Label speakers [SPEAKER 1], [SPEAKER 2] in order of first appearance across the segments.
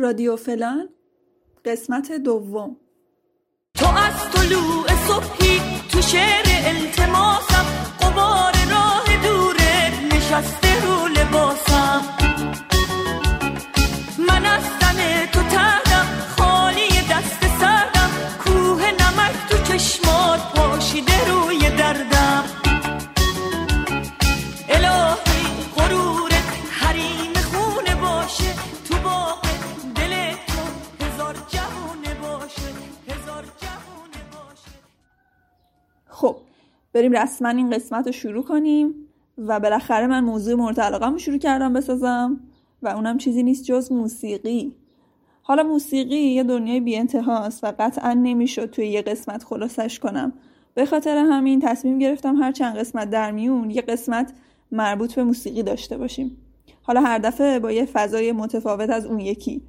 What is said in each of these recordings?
[SPEAKER 1] رادیو فلان قسمت دوم.
[SPEAKER 2] تو از طلوع صبحی تو شعر التماسم قبار راه دوره نشسته رو لباسم. من از تو تردم
[SPEAKER 1] خب بریم رسما این قسمت رو شروع کنیم و بالاخره من موضوع مورد علاقم رو شروع کردم بسازم و اونم چیزی نیست جز موسیقی. حالا موسیقی یه دنیای بی انتهاست و قطعا نمی‌شد توی یه قسمت خلاصش کنم. به خاطر همین تصمیم گرفتم هر چند قسمت در میون یه قسمت مربوط به موسیقی داشته باشیم. حالا هر دفعه با یه فضای متفاوت از اون یکی.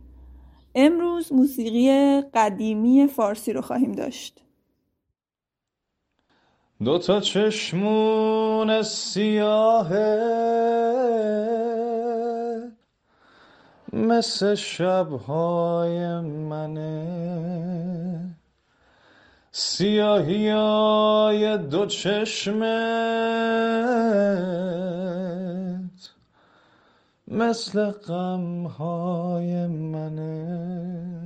[SPEAKER 1] امروز موسیقی قدیمی فارسی رو خواهیم داشت.
[SPEAKER 3] دو تا چشمون سیاهه مثل شبهای منه. سیاهی های دو چشمت مثل غمهای منه.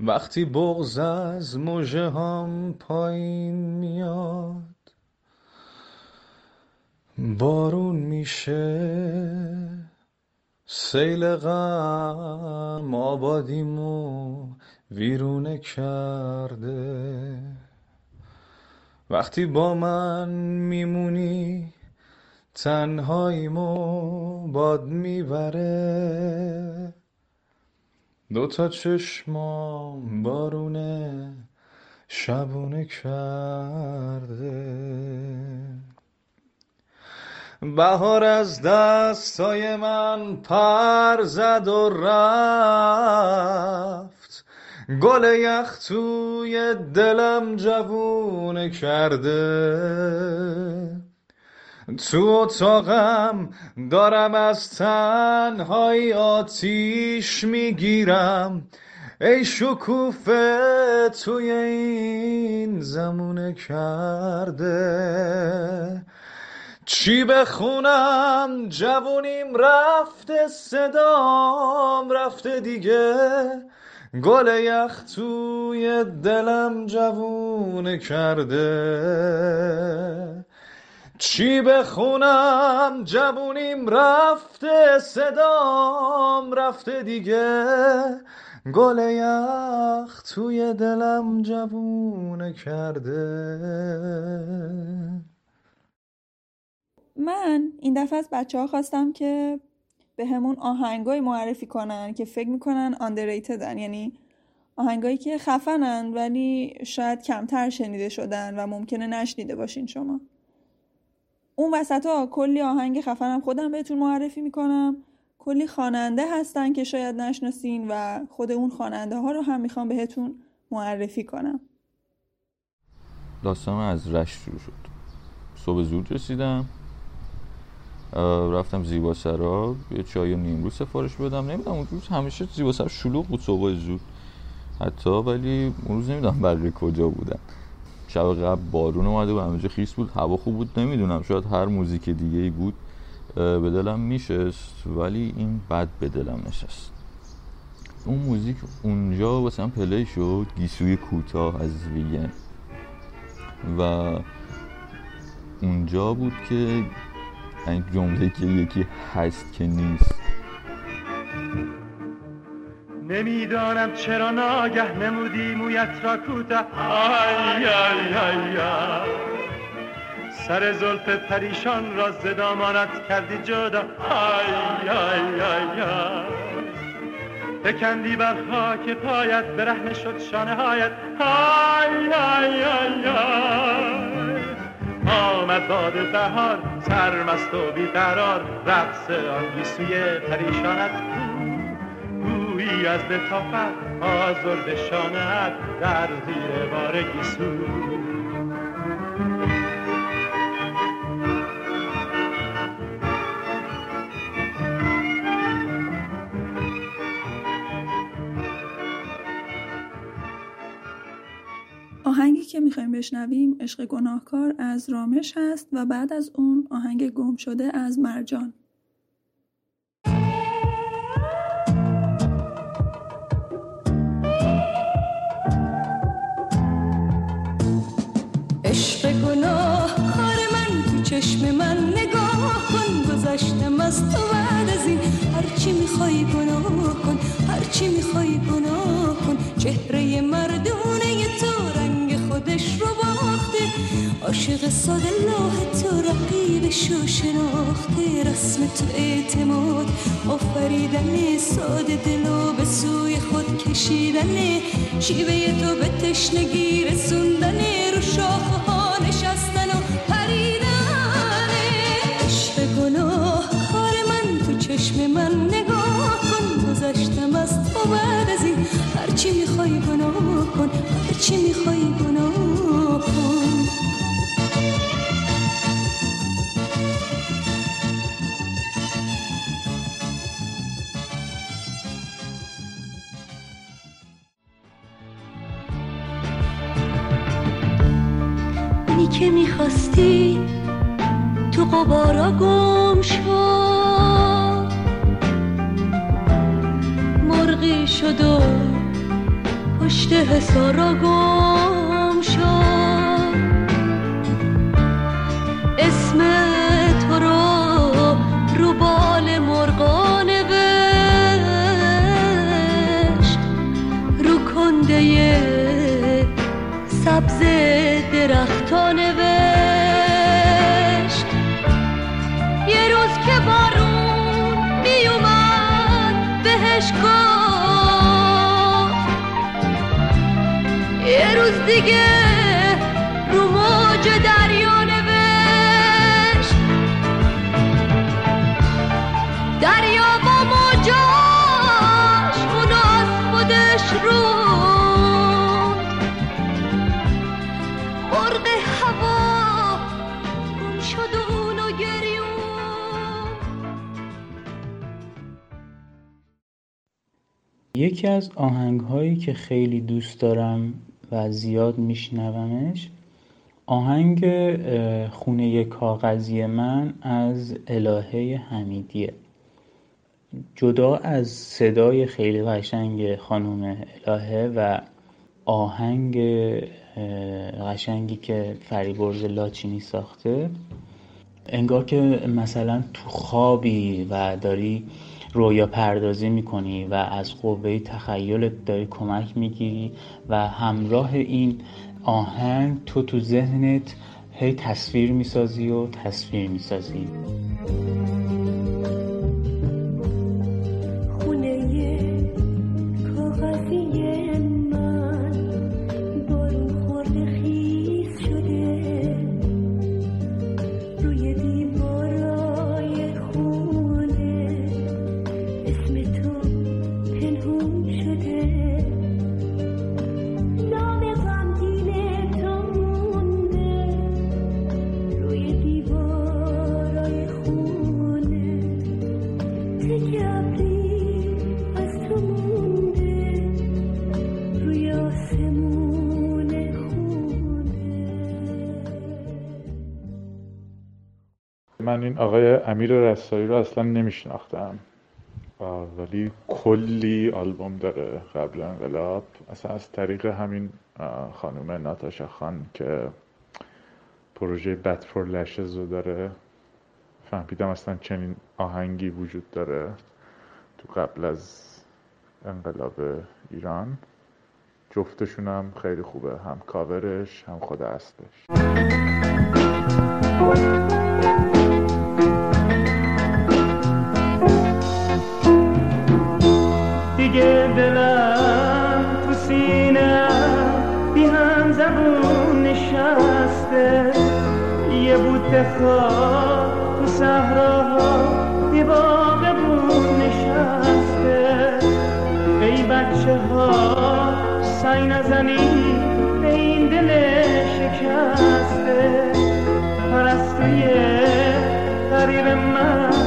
[SPEAKER 3] وقتی بغز از مژه هم پایین میاد بارون میشه سیل غم آبادیمو ویرونه کرده. وقتی با من میمونی تنهاییمو باد می‌بره. دوتا چشمام بارونه شبونه کرده. بهار از دستای من پر زد و رفت. گل یخ توی دلم جوونه کرده. تو اتاقم دارم از تنهایی آتیش می‌گیرم ای شکوفه توی این زمونه کرده چی بخونم جوونیم رفته صدام رفته دیگه گل یخ توی دلم جوونه کرده چی بخونم؟ جوونیم رفته صدام رفته دیگه. گل یخ توی دلم جوونه کرده.
[SPEAKER 1] من این دفعه از بچه ها خواستم که به همون آهنگای معرفی کنن که فکر می‌کنن underratedن یعنی آهنگایی که خفنن ولی شاید کمتر شنیده شدن و ممکنه نشنیده باشین شما. اون وسط ها کلی آهنگ خفنم خودم بهتون معرفی می‌کنم. کلی خواننده هستن که شاید نشناسین و خود اون خواننده ها رو هم می‌خوام بهتون معرفی کنم.
[SPEAKER 4] داستان از رشت شروع شد. صبح زود رسیدم. رفتم زیبا سرا. یه چای نیمرو سفارش بدم. نمی‌دونم اون روز همیشه زیبا سرا شلوغ بود صبح زود. حتی ولی اون روز نمی‌دونم بقیه کجا بودن شب قبل بارون اومده و همه خیس بود هوا خوب بود نمی‌دونم شاید هر موزیک دیگه ای بود به دلم میشست ولی این بد به دلم نشست. اون موزیک اونجا واسه هم play شد گیسوی کوتاه از ویگن و اونجا بود که این جمله که یکی هست که نیست.
[SPEAKER 5] نمی‌دانم چرا ناگه نمودی مویت را کوته. آی آی آی سر زلف پریشان را ز دامانت کردی جدا. آی آی آی فکندی بر خاک پایت برهنه شد شانه هایت. آی آی آی آمد باد بهار سرمست و بیقرار رقص آن گیسوی پریشانت. از لطافت آزرد شانت در زیر بار گیسو.
[SPEAKER 1] آهنگی که می‌خوایم بشنویم عشق گناهکار از رامش هست و بعد از اون آهنگ گم شده از مرجان.
[SPEAKER 6] چشم من نگاه کن گذشتم از تو بعد از این. هرچی می‌خوای گناه کن هرچی می‌خوای گناه کن. چهره مردونه تو رنگ خودش رو باخته. عاشق ساده لاه تو رقیب شو شناخته رسم تو اعتماد آفریدن ساده دلو به سوی خود کشیدن. شیوه تو به تشنگی رسوندن رو شاخه من تو از
[SPEAKER 7] آهنگ هایی که خیلی دوست دارم و زیاد میشنومش آهنگ خونه کاغذی من از الهه حمیدیه. جدا از صدای خیلی قشنگ خانم الهه و آهنگ قشنگی که فریبرز لاچینی ساخته انگار که مثلا تو خوابی و داری رویا پردازی می‌کنی و از قوه تخیلت داری کمک می‌گیری و همراه این آهنگ تو تو ذهنت هی تصویر می‌سازی و تصویر می‌سازی.
[SPEAKER 8] این آقای امیر رسایی رو اصلا نمیشناختم. ولی کلی آلبوم داره قبل انقلاب. اصلا از طریق همین خانم ناتاشا خان که پروژه بد فور لشز رو داره. فهمیدم اصلا چنین آهنگی وجود داره تو قبل از انقلاب ایران. جفتشون هم خیلی خوبه. هم کاورش هم خود اصلش
[SPEAKER 5] یه خواب تو صحراها بی باغبون نشسته. ای بچه ها سعی نزنی به این دل شکسته. پرستوی غریب من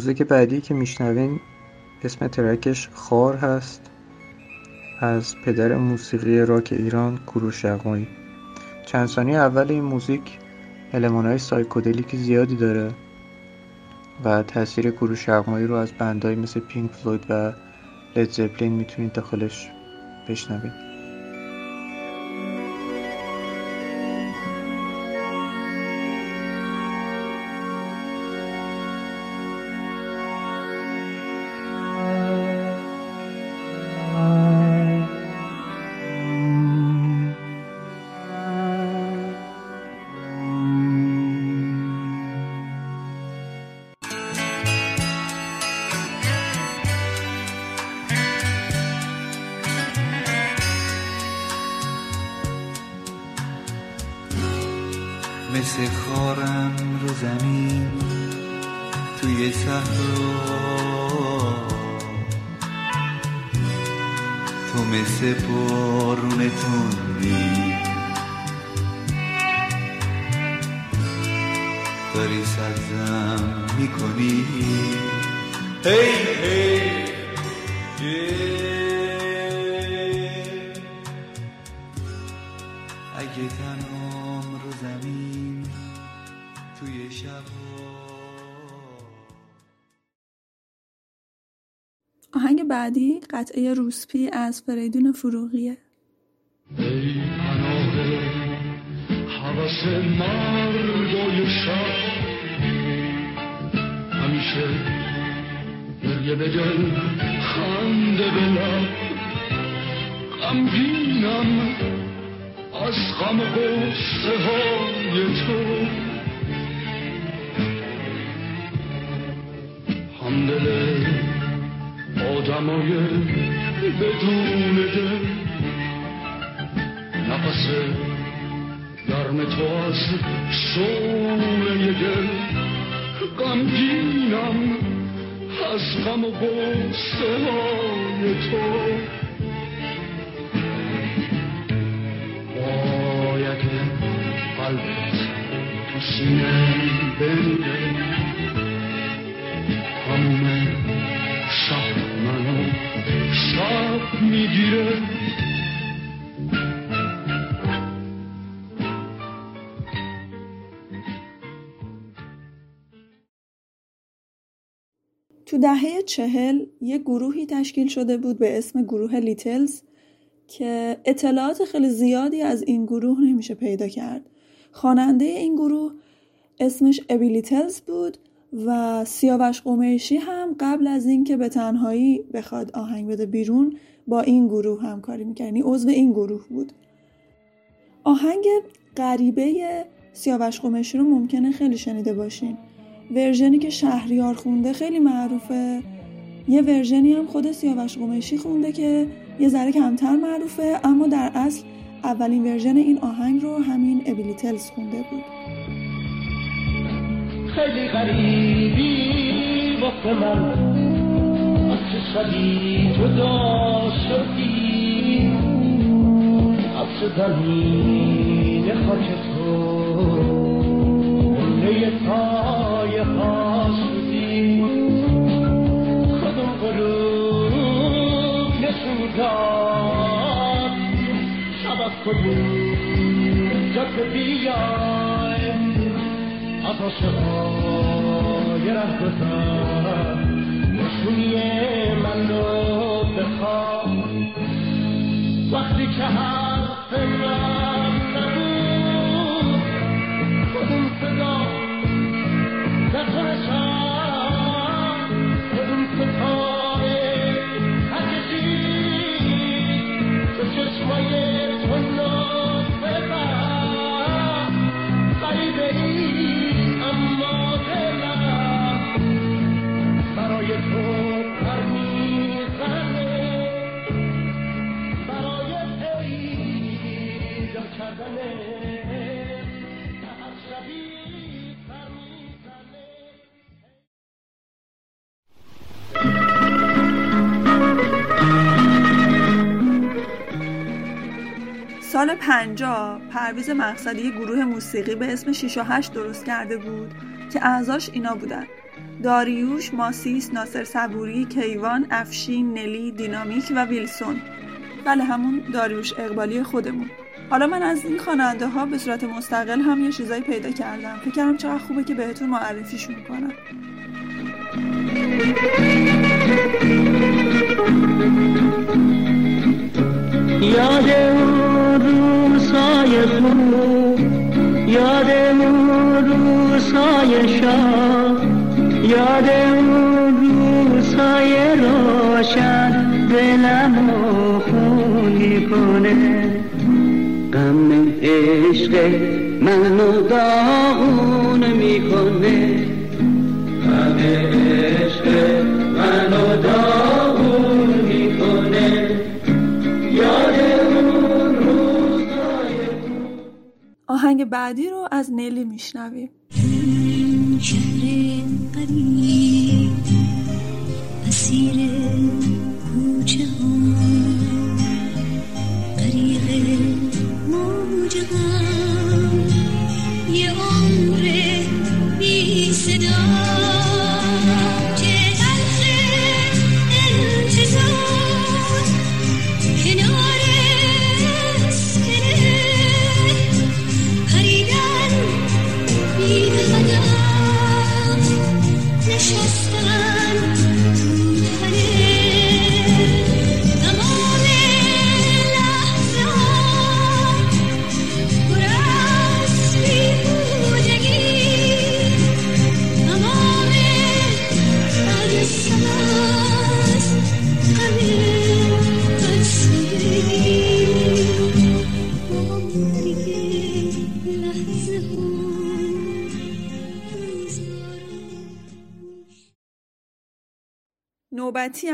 [SPEAKER 9] موزیک بعدی که میشنوین اسم track ش خار هست از پدر موسیقی راک ایران کوروش یغمایی. چند ثانیه اول این موزیک المانهای psychedelic زیادی داره و تاثیر کوروش یغمایی رو از band هایی مثل پینک فلوید و لید زپلین می‌تونید داخلش بشنوید.
[SPEAKER 1] روسپی از فریدون فروغیه.
[SPEAKER 10] ای مردای شب همیشه گریه به دل خنده به لب غمگینم از غم و غصه های تو. همدل آدمای بدون دل. نفس گرم تو از شوره دل. غمگینم از غم و غصه های تو. اگه قلبت تو سینه بمیره می‌گیره.
[SPEAKER 1] تو دهه چهل یه گروهی تشکیل شده بود به اسم گروه لیتلز که اطلاعات خیلی زیادی از این گروه نمیشه پیدا کرد. خواننده این گروه اسمش ابی لیتلز بود و سیاوش قمیشی هم قبل از اینکه به تنهایی بخواد آهنگ بده بیرون با این گروه همکاری می‌کرد یعنی عضو این گروه بود. آهنگ غریبه سیاوش قمیشی رو ممکنه خیلی شنیده باشین. ورژنی که شهریار خونده خیلی معروفه. یه ورژنی هم خود سیاوش قمیشی خونده که یه ذره کمتر معروفه اما در اصل اولین ورژن این آهنگ رو همین ابیلیتلز خونده بود.
[SPEAKER 11] خیلی غریبی شبی جدا شدی از زمین خاک تو. مله پای خاشدی کدوم غروب نشون داد شب از کدوم جاده بیایم. از عاشقای ره نشونی من رو بخواه وقتی که من
[SPEAKER 1] سال 50 پرویز مقصدی گروه موسیقی به اسم 6 و 8 درست کرده بود که اعضاش اینا بودن. داریوش، ماسیس، ناصر صبوری، کیوان، افشین، نلی، دینامیک و ویلسون. بله همون داریوش اقبالی خودمون. حالا من از این خواننده ها به صورت مستقل هم یه چیزایی پیدا کردم. فکر کردم چقدر خوبه که بهتون معرفیشون کنم.
[SPEAKER 12] یاد خوب یاد اون روزهای شاد یاد اون روزهای روشن دلم خون می‌کنه. غم عشق منو داغون می‌کنه. غم عشق منو داغون
[SPEAKER 1] آهنگ بعدی رو از نلی میشنویم
[SPEAKER 6] نشستن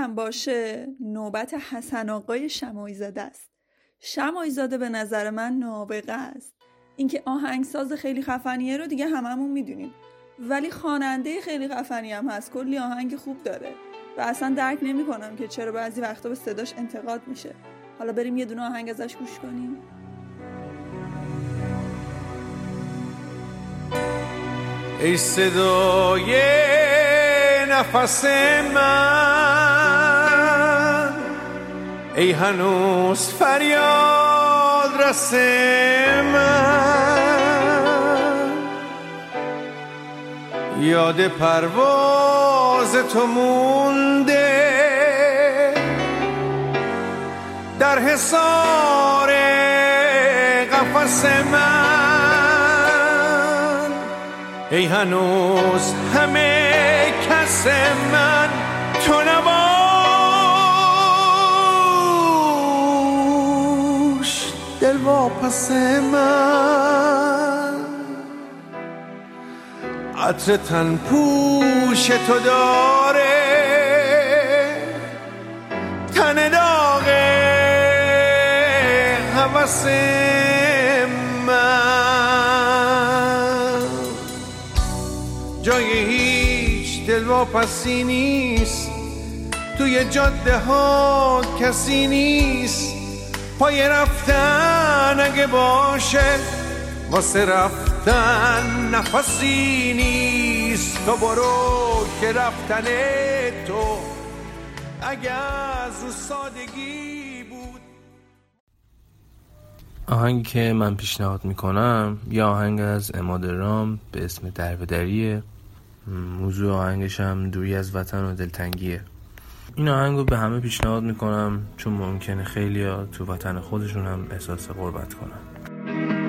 [SPEAKER 1] هم باشه نوبت حسن آقای شمایزاده است. شمایزاده به نظر من نابغه است. اینکه آهنگساز خیلی خفنیه رو دیگه هممون می‌دونیم. ولی خواننده خیلی خفنی هم هست کلی آهنگ خوب داره. و اصلا درک نمی‌کنم که چرا بعضی وقتا به صداش انتقاد میشه. حالا بریم یه دونه آهنگ ازش گوش کنیم.
[SPEAKER 13] ای صدای نفس من ای هنوز فریاد رس من. یاد پرواز تو مونده. در حصار قفس من. ای هنوز همه کس من. تو نباش. دل واپس من. عطر تن پوش تو داره تن داغ هوس من. جای هیچ دلواپسی نیست توی جاده ها کسی نیست. پای رفتن اگه باشه واسه رفتن نفسی نیست. تو برو که رفتن تو اگه از رو سادگی بود.
[SPEAKER 14] آهنگی که من پیشنهاد می‌کنم یه آهنگ از اماد رام به اسم دربدریه. موضوع آهنگش هم دوری از وطن و دلتنگیه. این آهنگ رو به همه پیشنهاد می‌کنم چون ممکنه خیلی تو وطن خودشون هم احساس غربت کنن.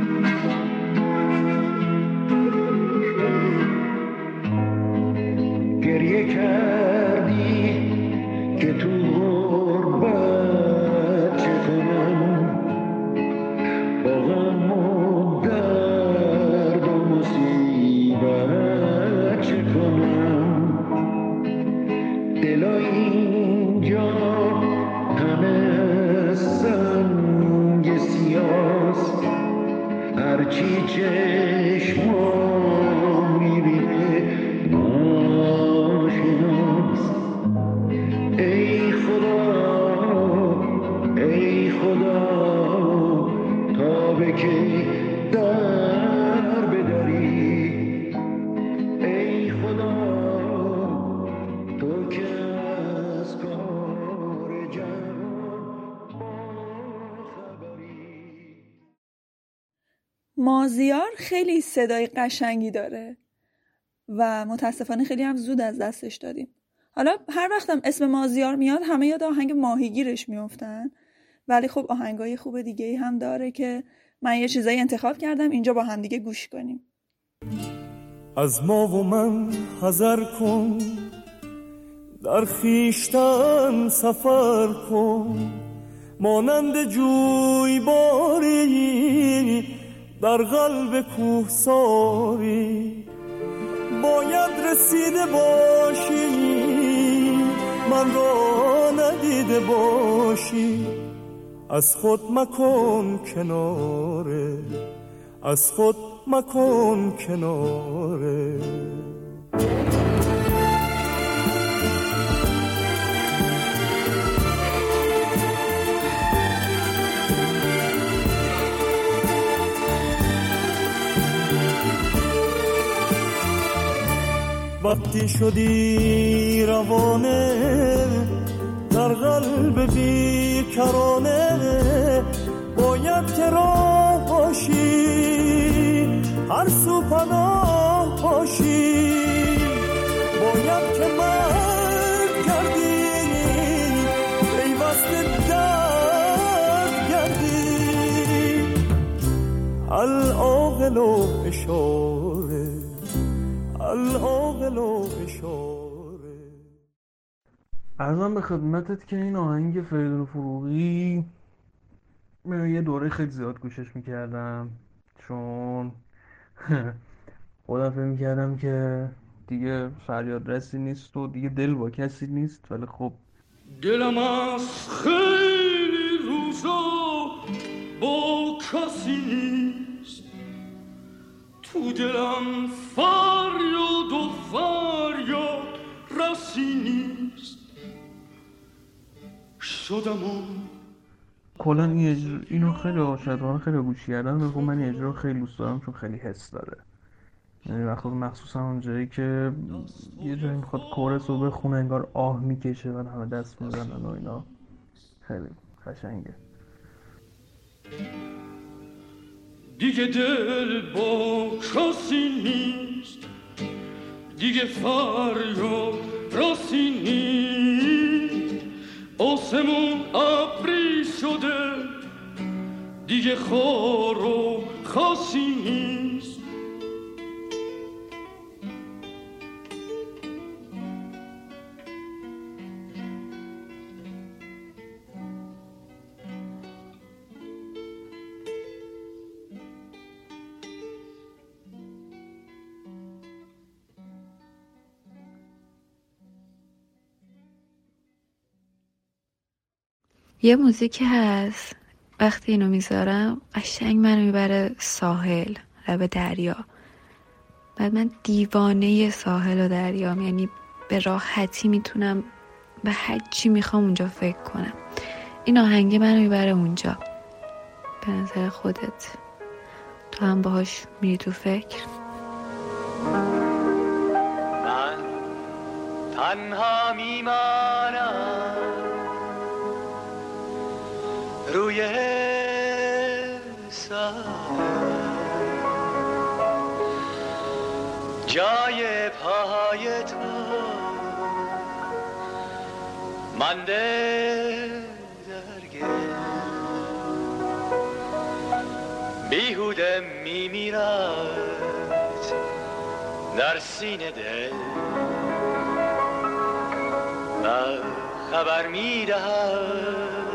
[SPEAKER 12] هرچی چشمام
[SPEAKER 1] خیلی صدای قشنگی داره و متاسفانه خیلی هم زود از دستش دادیم. حالا هر وقتم اسم مازیار میاد همه یاد آهنگ ماهیگیرش میافتن. ولی خب آهنگای خوب دیگه ای هم داره که من یه چیزایی انتخاب کردم اینجا با هم دیگه گوش کنیم.
[SPEAKER 15] از ما و من حذر کن در خیشتن سفر کن. مانند جوی باری در قلب کوه ساری باید رسیده باشی. من را ندیده باشی. از خود مکن کناره. از خود مکن کناره. وقتی شدی روانه در قلب بیکرانه باید که راه باشی هر سو پناه باشی. باید که مرد گردی پیوست درد گردی العاقل و العاقل و اشاره
[SPEAKER 16] ارزم به خدمتت که این آهنگ فریدون فروغی من یه دوره خیلی زیاد گوشش می‌کردم چون خودم فکر می‌کردم که دیگه فریاد رسی نیست و دیگه دل با کسی نیست ولی خب
[SPEAKER 10] دلم از خیلی روزا با کسی نیست. تو دلم فریاد و فریاد رسی نیست شدم و
[SPEAKER 16] کلا این اجرا... اینو خیلی شاید خیلی گوش کردم خب من اجرا خیلی دوست دارم چون خیلی حس داره. یعنی وقتی مخصوصا اونجایی که یه جایی می‌خواد کورس رو بخونه انگار آه می‌کشه و همه دست می‌زنن و اینا. خیلی قشنگه.
[SPEAKER 10] دیگه دل با کسی نیست. دیگه فریاد راسی نیست. آسمون ابری شده. دیگه خار و خاصی نیست.
[SPEAKER 17] یه موزیکی هست. وقتی اینو می‌ذارم قشنگ منو می‌بره ساحل لب دریا. بعد من دیوانه ساحل و دریام. یعنی به راحتی می‌تونم به هر چی می‌خوام اونجا فکر کنم. این آهنگی منو می‌بره اونجا. به نظر خودت. تو هم باهاش میری تو فکر.
[SPEAKER 18] من تنها میمانم. روی جای پای تو. منده در گل بیهوده میمیرد در سینه دل. و خبر می‌دهد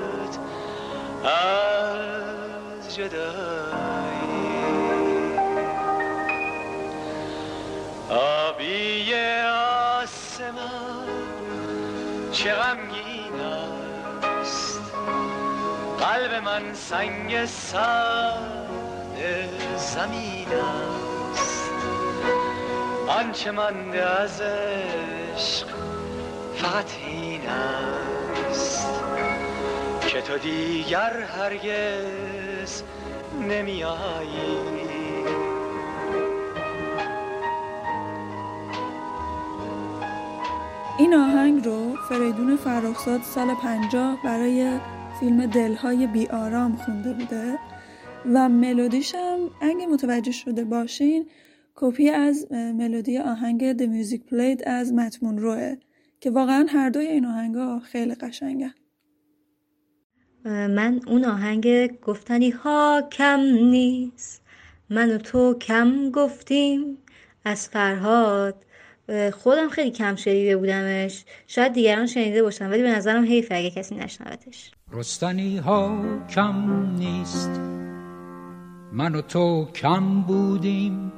[SPEAKER 18] از جدایی. آبی آسمان چه غمگین است. قلب من سنگ سر زمین است. آنچه مانده از عشق فقط این است. تو دیگر هرگز نمیایی
[SPEAKER 1] این آهنگ رو فریدون فرخزاد سال 50 برای فیلم دلهای بی آرام خونده بوده و ملودیشم اگه متوجه شده باشین کپی از ملودی آهنگ The Music Played از متمون روه که واقعا هر دوی این آهنگا خیلی قشنگه
[SPEAKER 19] من اون آهنگ گفتنی ها کم نیست. من و تو کم گفتیم از فرهاد. خودم خیلی کم شنیده بودمش. شاید دیگران شنیده باشم ولی به نظرم حیف اگه کسی نشنوتش
[SPEAKER 20] رستنی ها کم نیست. من و تو کم بودیم.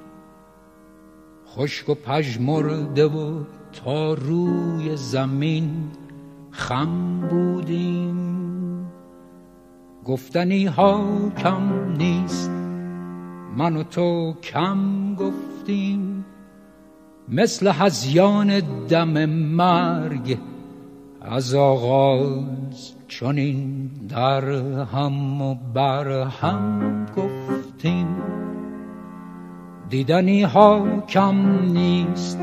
[SPEAKER 20] خشک و پژمرده و تا روی زمین خم بودیم. گفتنی ها کم نیست. من و تو کم گفتیم. مثل هزیان دم مرگ از آغاز چنین در هم و بر هم گفتیم. دیدنی ها کم نیست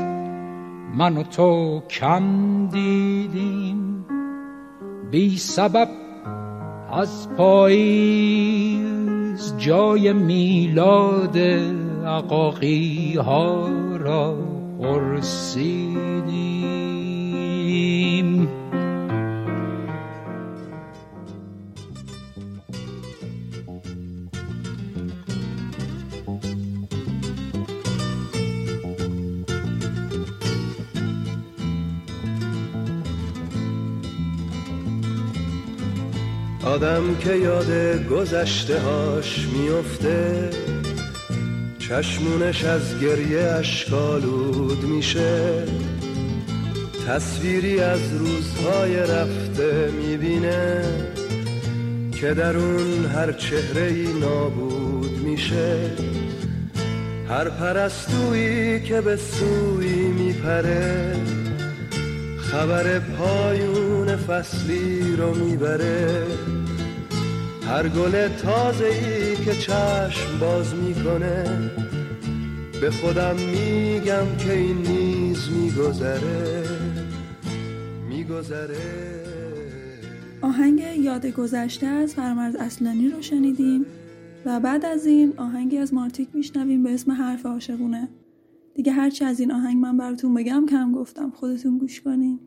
[SPEAKER 20] من و تو کم دیدیم. بی سبب از پاییز جای میلاد عقاقی ها را پرسیدیم
[SPEAKER 21] آدم که یاد گذشته هاش میفته چشمونش از گریه اشکالود میشه. تصویری از روزهای رفته می‌بینه که در اون هر چهره ای نابود میشه. هر پرستویی که به سوی میپره خبر پایون فصلی رو می‌بره. هر گل تازه ای که چشم باز می‌کنه به خودم میگم که این نیز میگذره میگذره.
[SPEAKER 1] آهنگ یاد گذشته از فرمرز اصلانی رو شنیدیم و بعد از این آهنگی از مارتیک میشنویم به اسم حرف عاشقونه. دیگه هرچی از این آهنگ من براتون بگم کم گفتم خودتون گوش کنین.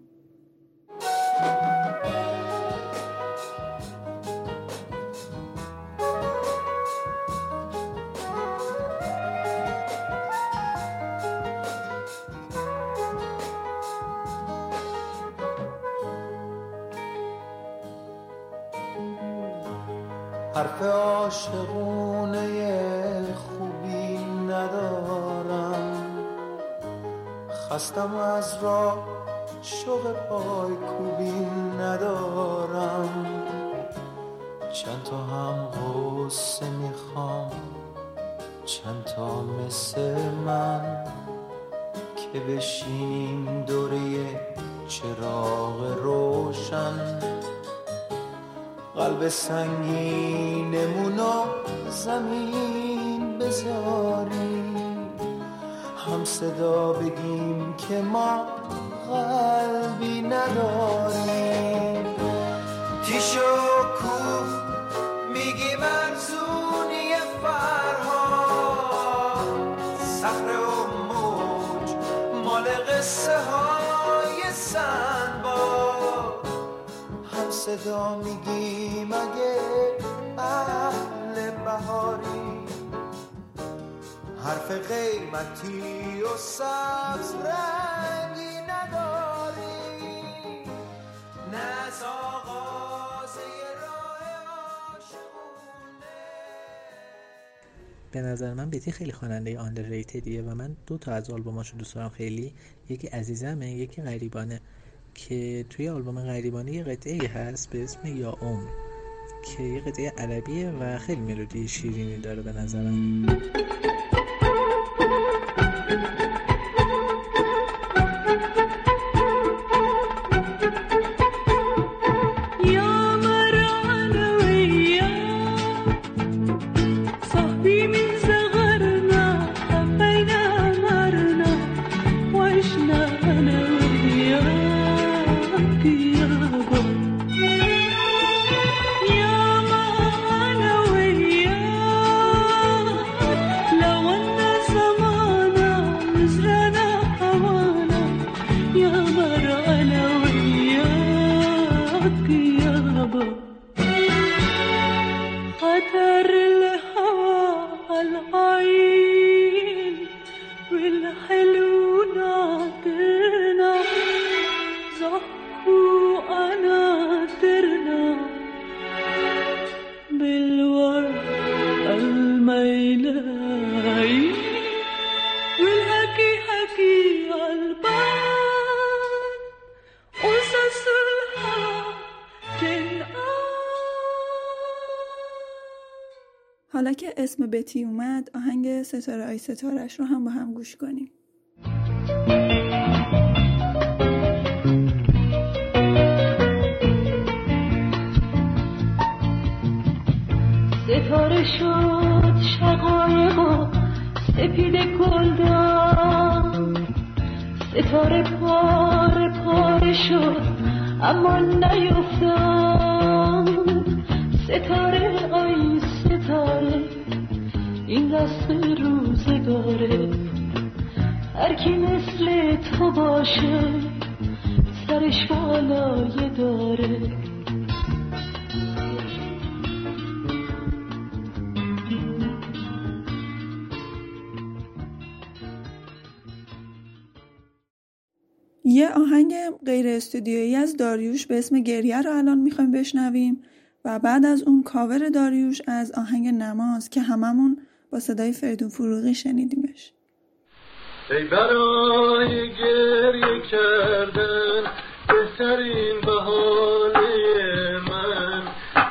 [SPEAKER 22] پای کوبی ندارم. چند تا هم غصه می‌خوام چند تا مثل من که بشینیم دوره چراغ روشن. قلب سنگینمونو زمین بذاریم هم صدا بگیم که ما قلبی نداریم. تیش و کوف میگیم ارزونی فرهاد. صخره و موج مال قصه های سنباد. هم صدا میگیم اگه اهل بهاری. حرف قیمتی و سبز رنگی
[SPEAKER 23] به نظر من بیتی خیلی خواننده آندرریتدیه و من دو تا از آلبوماشو دوست دارم. خیلی یکی عزیزمه یکی غریبانه. که توی آلبوم غریبانه یه قطعه هست به اسم یا عمر که یه قطعه عربیه و خیلی ملودی شیرینی داره به نظرم
[SPEAKER 1] حالا که اسم بتی اومد آهنگ ستاره ای ستارش رو هم با هم گوش کنیم.
[SPEAKER 6] ستاره شد شقایق و سپید گلدان. ستاره پاره پاره شد اما نیفتاد. ستاره آی دست روزگاره هر کی مثل تو باشه سرش بالایه داره.
[SPEAKER 1] یه آهنگ غیر استودیویی از داریوش به اسم گریه رو الان می‌خوایم بشنویم و بعد از اون کاور داریوش از آهنگ نماز که هممون با صدای فریدون فروغی شنیدیمش.
[SPEAKER 24] ای برای گریه کردن بهترین بهانه من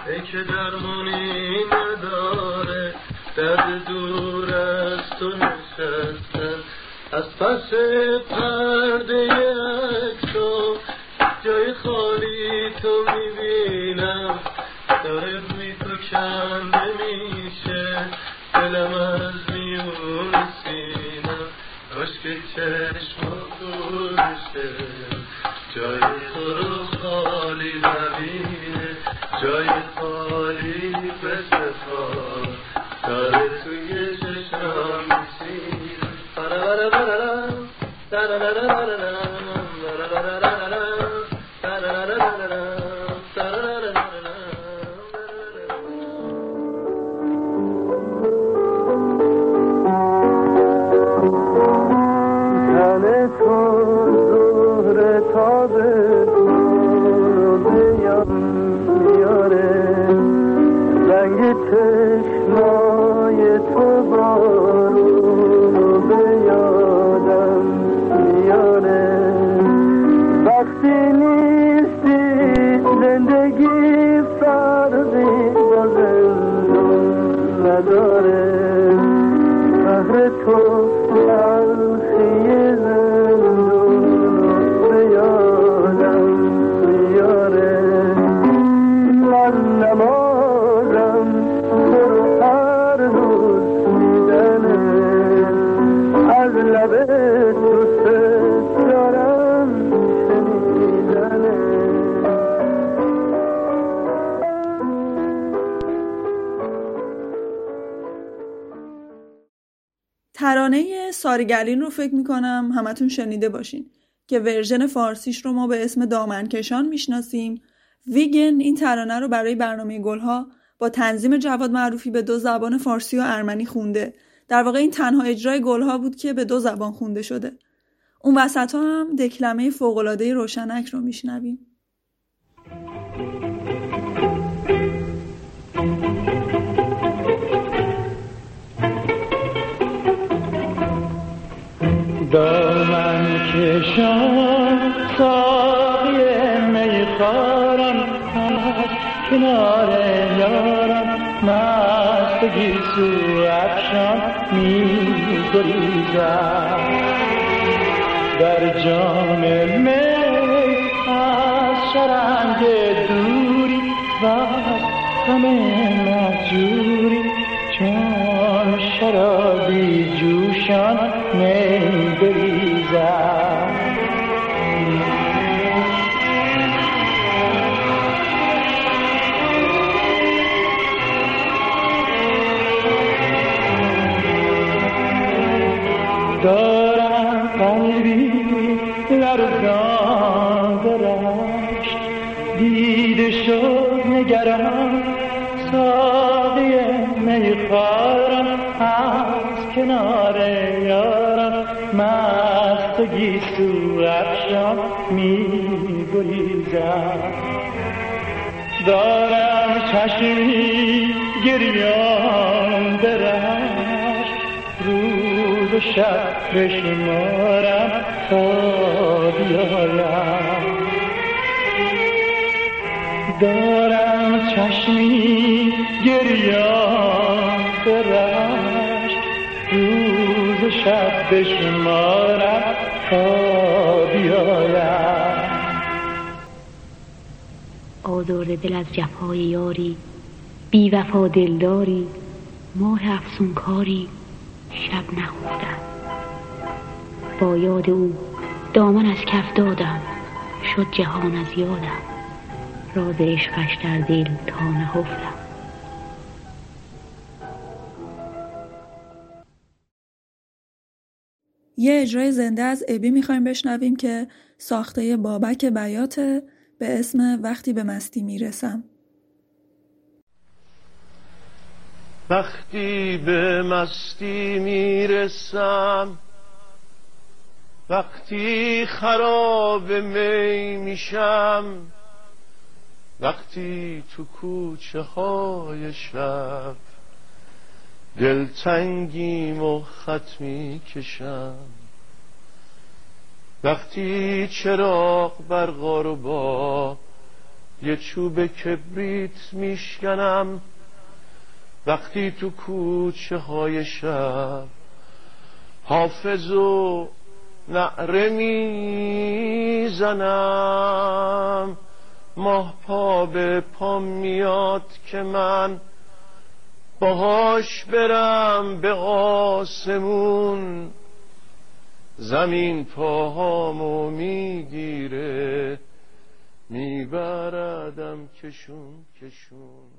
[SPEAKER 24] ای که درمانی نداره درد دور از تو نشستن. از پس پرده عکسو جای خالی تو می‌بینم. داره روی تو کنده میشه
[SPEAKER 5] Söylemez miyim Sinem Aşk çeşme duruşu
[SPEAKER 1] ترانه سارگلین رو فکر می‌کنم همتون شنیده باشین که ورژن فارسیش رو ما به اسم دامنکشان می‌شناسیم. ویگن این ترانه رو برای برنامه گلها با تنظیم جواد معروفی به دو زبان فارسی و ارمنی خونده. در واقع این تنها اجرای گلها بود که به دو زبان خونده شده. اون وسط ها هم دکلمه فوقلاده روشنک رو میشنویم.
[SPEAKER 5] دامن کشان ساقی میخارم از کنار یارم. مستگی سو افشان میگریزم. در جام می از شرنگ دوری و از غم مهجوری چون شرابی جوشان می بریزم. دارم قلبی لرزان درشت. دیده شد نگرم گیسو افشان می گریزم دارم چشمی گریان برش روز و شب بشمارم تا بیایم. دارم چشمی گریان برش بشمارم تا بیایم.
[SPEAKER 25] آزار دل از جفای یاری بی وفا دلداری ماه افسونکاری شب نخفتم با یاد او دامن از کف دادم شد جهان از یادم. راز عشقش در دل تا نهفتم.
[SPEAKER 1] یه اجرای زنده از ابی می‌خوایم بشنویم که ساخته بابک بیاته به اسم وقتی به مستی می‌رسم.
[SPEAKER 26] وقتی به مستی می‌رسم وقتی خراب می میشم وقتی تو کوچه های شب دلتنگیم و خط می‌کشم. وقتی چراغ برقا رو با یه چوب کبریت میشکنم وقتی تو کوچه های شب حافظ و نعره می‌زنم ماه پا به پا میاد که من باهاش برم به آسمون. زمین پاهامو می‌گیره میبردم کشون کشون.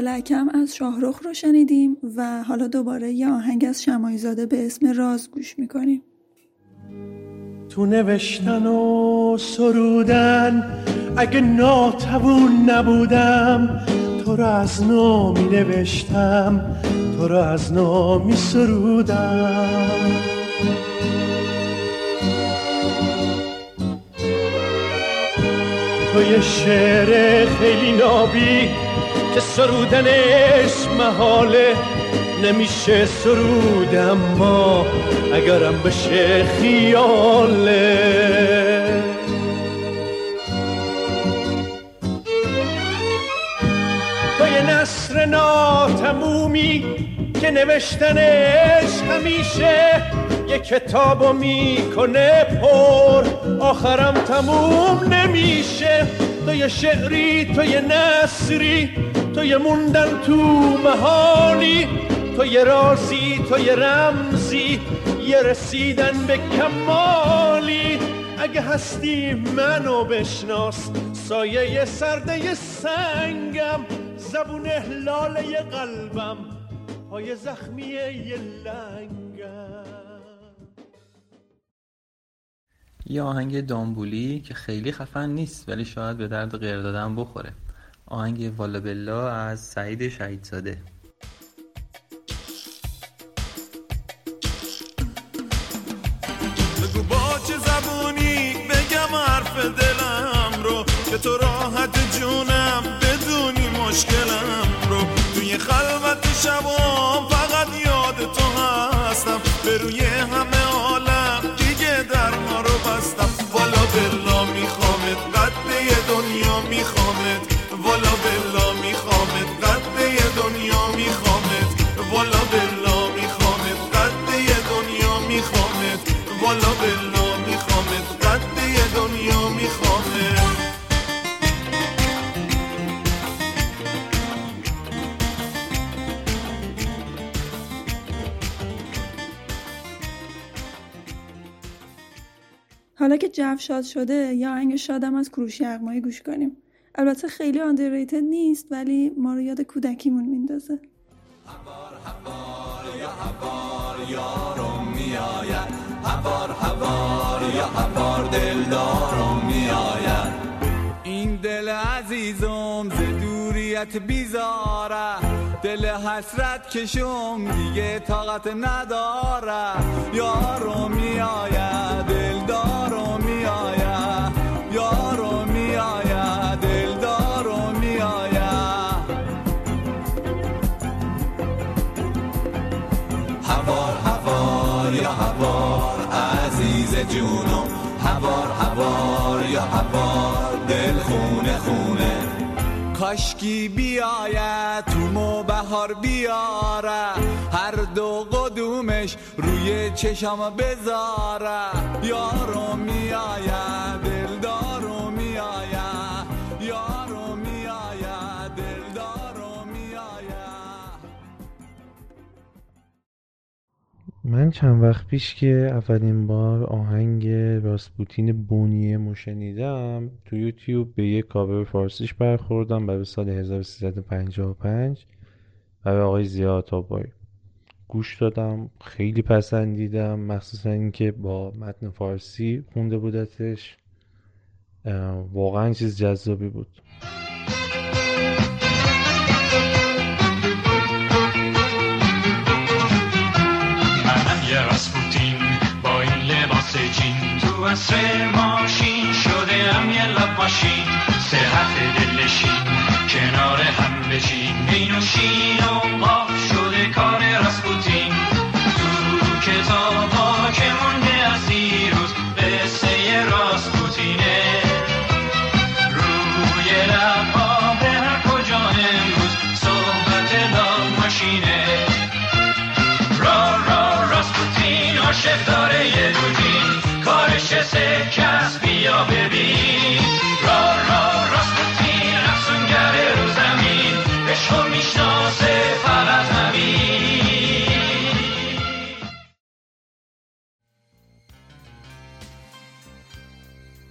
[SPEAKER 1] دلکم از شاهرخ رو شنیدیم و حالا دوباره یه آهنگ از شمایزاده به اسم راز گوش می‌کنیم.
[SPEAKER 27] تو نوشتن و سرودن اگه ناتوون نبودم تو رو از نو می نوشتم تو رو از نو می سرودم تو یه شعر خیلی نابی که سرودنش محاله. نمیشه سرود اما اگرم بشه خیاله. تو یه نصر ناتمومی که نوشتنش همیشه یه کتابو می‌کنه پر. آخرم تموم نمیشه. تو یه شعری تو یه نصری تو یه موندن تو محالی تو یه رازی تو یه رمزی یه رسیدن به کمالی. اگه هستی منو بشناس سایه سرده سنگم زبون لاله قلبم پای زخمی یه لنگم.
[SPEAKER 28] یه آهنگ دامبولی که خیلی خفن نیست ولی شاید به درد غیر دادن بخوره. آهنگ والا بلا از سعید شهیدزاده.
[SPEAKER 13] بگو با چه زبونی بگم حرف دلم رو؟ که تو راحت جونم بدونی مشکلم رو. توی خلوت شبام فقط یاد تو هستم. به روی همه
[SPEAKER 1] حالا که جو شاد شده یا آهنگ شادم از کروش یغمایی گوش کنیم. البته خیلی آندرریتد نیست ولی ما رو یاد کودکیمون میندازه.
[SPEAKER 13] یارم میآید. هوار هوار یا هوار دلدارم میآید. این دل عزیزم ز دوریت بیزاره. دل حسرت کشم دیگه طاقت نداره. یارم کاشکی بیاید تو مو بهار بیاره. هر دو قدومش روی چشم بذاره. یارو میآید
[SPEAKER 29] من چند وقت پیش که اولین بار آهنگ راسپوتین بونیه رو شنیدم تو یوتیوب به یک کاور فارسیش برخوردم برای سال 1355 و به آقای زیاد آبایی. گوش دادم خیلی پسندیدم مخصوصا اینکه با متن فارسی خونده بودتش. واقعا چیز جذابی بود.
[SPEAKER 30] اصر ماشین شده هم یه لب ماشین. صحت دلشین کنار هم بشین مینوشین و قاف شده کار راسپوتین. تو کتابا که مونده از دیروز قصه راسپوتینه سکس بیا ببین. را را راسپوتین افسونگره رو زمین. عشقو می‌شناسه فقط همین.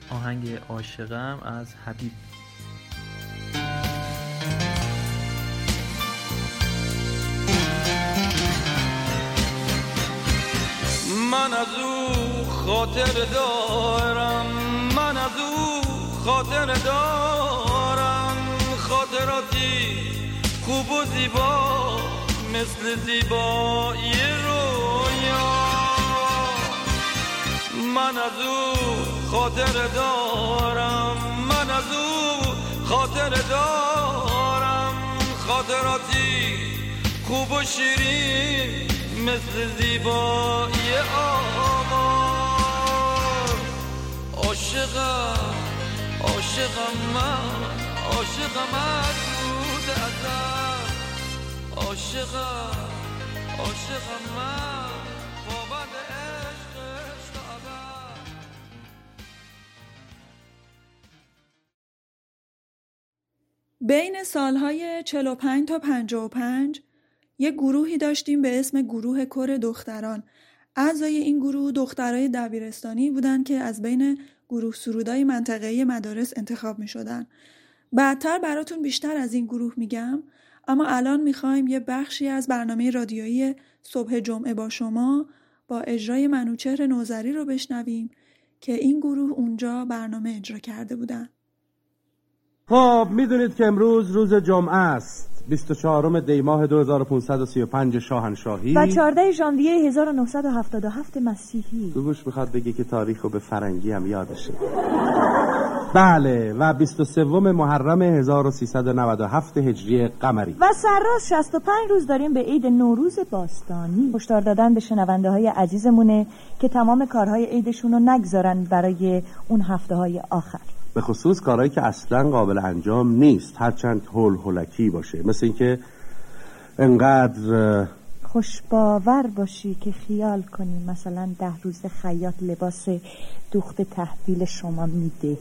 [SPEAKER 28] آهنگ عاشقم از حبیب.
[SPEAKER 13] من از او خاطر دارم. من از او خاطر دارم. خاطراتی خوب و زیبا مثل زیبایی رویا. من از او خاطر دارم. من از او خاطر دارم. خاطراتی خوب و شیرین مثل زیبایی آمان عاشقم عاشقم من عاشقم ازم عاشقم عاشقم من
[SPEAKER 1] بین سالهای 45 تا 55 یه گروهی داشتیم به اسم گروه کر دختران. اعضای این گروه دخترای دبیرستانی بودن که از بین گروه سرودای منطقه‌ای مدارس انتخاب می شدن. بعدتر براتون بیشتر از این گروه میگم اما الان می‌خوایم یه بخشی از برنامه رادیویی صبح جمعه با شما با اجرای منوچهر نوزری رو بشنویم که این گروه اونجا برنامه اجرا کرده بودن.
[SPEAKER 31] خب می‌دونید که امروز روز جمعه است 24 دی ماه 2535 شاهنشاهی.
[SPEAKER 32] و 14 ژانویه 1977 مسیحی.
[SPEAKER 31] گوش می‌خواد بگه که تاریخ رو به فرنگی هم یادشه بله و 23 محرم 1397 هجری قمری.
[SPEAKER 32] و سرراز 65 روز داریم به عید نوروز باستانی. هشدار دادن به شنونده های عزیزمونه که تمام کارهای عیدشون رو نگذارن برای اون هفته های آخر.
[SPEAKER 31] به خصوص کارهایی که اصلا قابل انجام نیست. هرچند هول هولکی باشه. مثل اینکه انقدر
[SPEAKER 32] خوشباور باشی که خیال کنی مثلا ده روز خیاط لباس دوخت تحویل شما میده.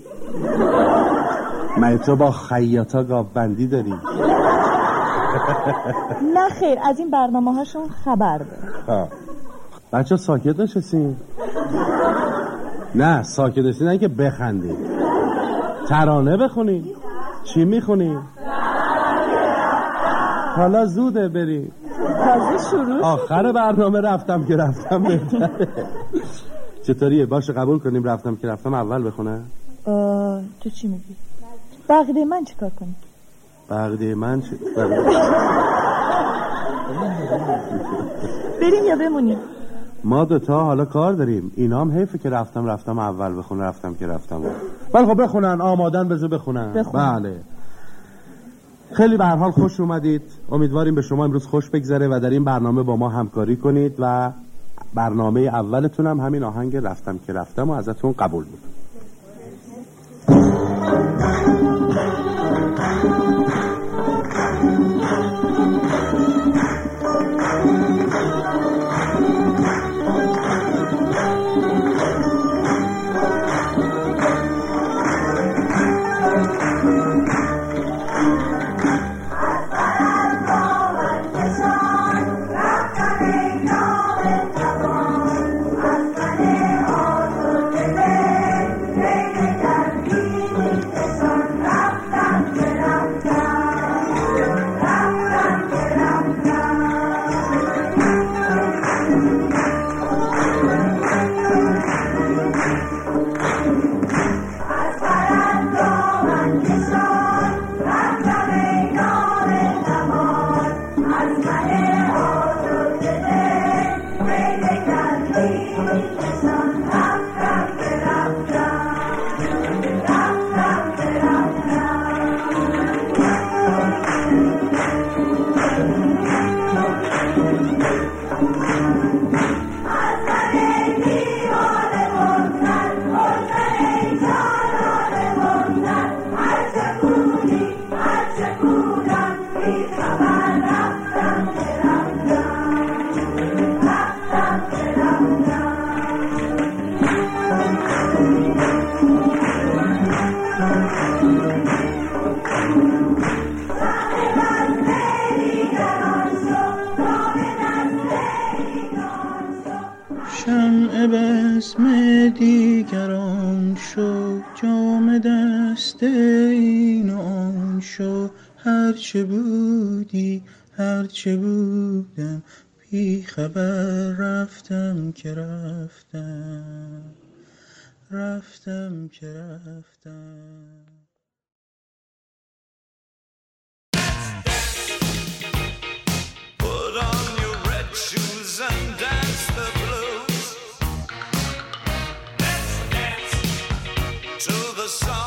[SPEAKER 31] من تو با خیاطا گاب بندی داری؟
[SPEAKER 32] نه خیر از این برنامه هاشون خبر داره
[SPEAKER 31] بچه ساکت نشستین؟ نه ساکت نشستین نه که بخندید ترانه بخونی چی می‌خونی حالا زوده بری
[SPEAKER 32] تازه شروع
[SPEAKER 31] آخر برنامه رفتم که رفتم بهتره. چطوریه؟ باشه قبول کنیم رفتم که رفتم اول بخونه.
[SPEAKER 32] تو چی میگی؟ بقیده من چیکار کنی
[SPEAKER 31] بقیده من چی؟
[SPEAKER 32] بریم یا بمونیم؟
[SPEAKER 31] ما دوتا حالا کار داریم. اینا هم حیفه که رفتم رفتم اول بخونه رفتم که رفتم. ولی خب بخونن آمادن بذار بخونن.
[SPEAKER 32] بخونن.
[SPEAKER 31] بله. خیلی به هر حال خوش اومدید. امیدواریم به شما امروز خوش بگذره و در این برنامه با ما همکاری کنید و برنامه اولتون هم همین آهنگ رفتم که رفتم و ازتون قبول می‌کنم
[SPEAKER 5] بودم بی خبر رفتم که رفتم رفتم که رفتم
[SPEAKER 13] Put on your red shoes and dance the blues. Let's dance to the song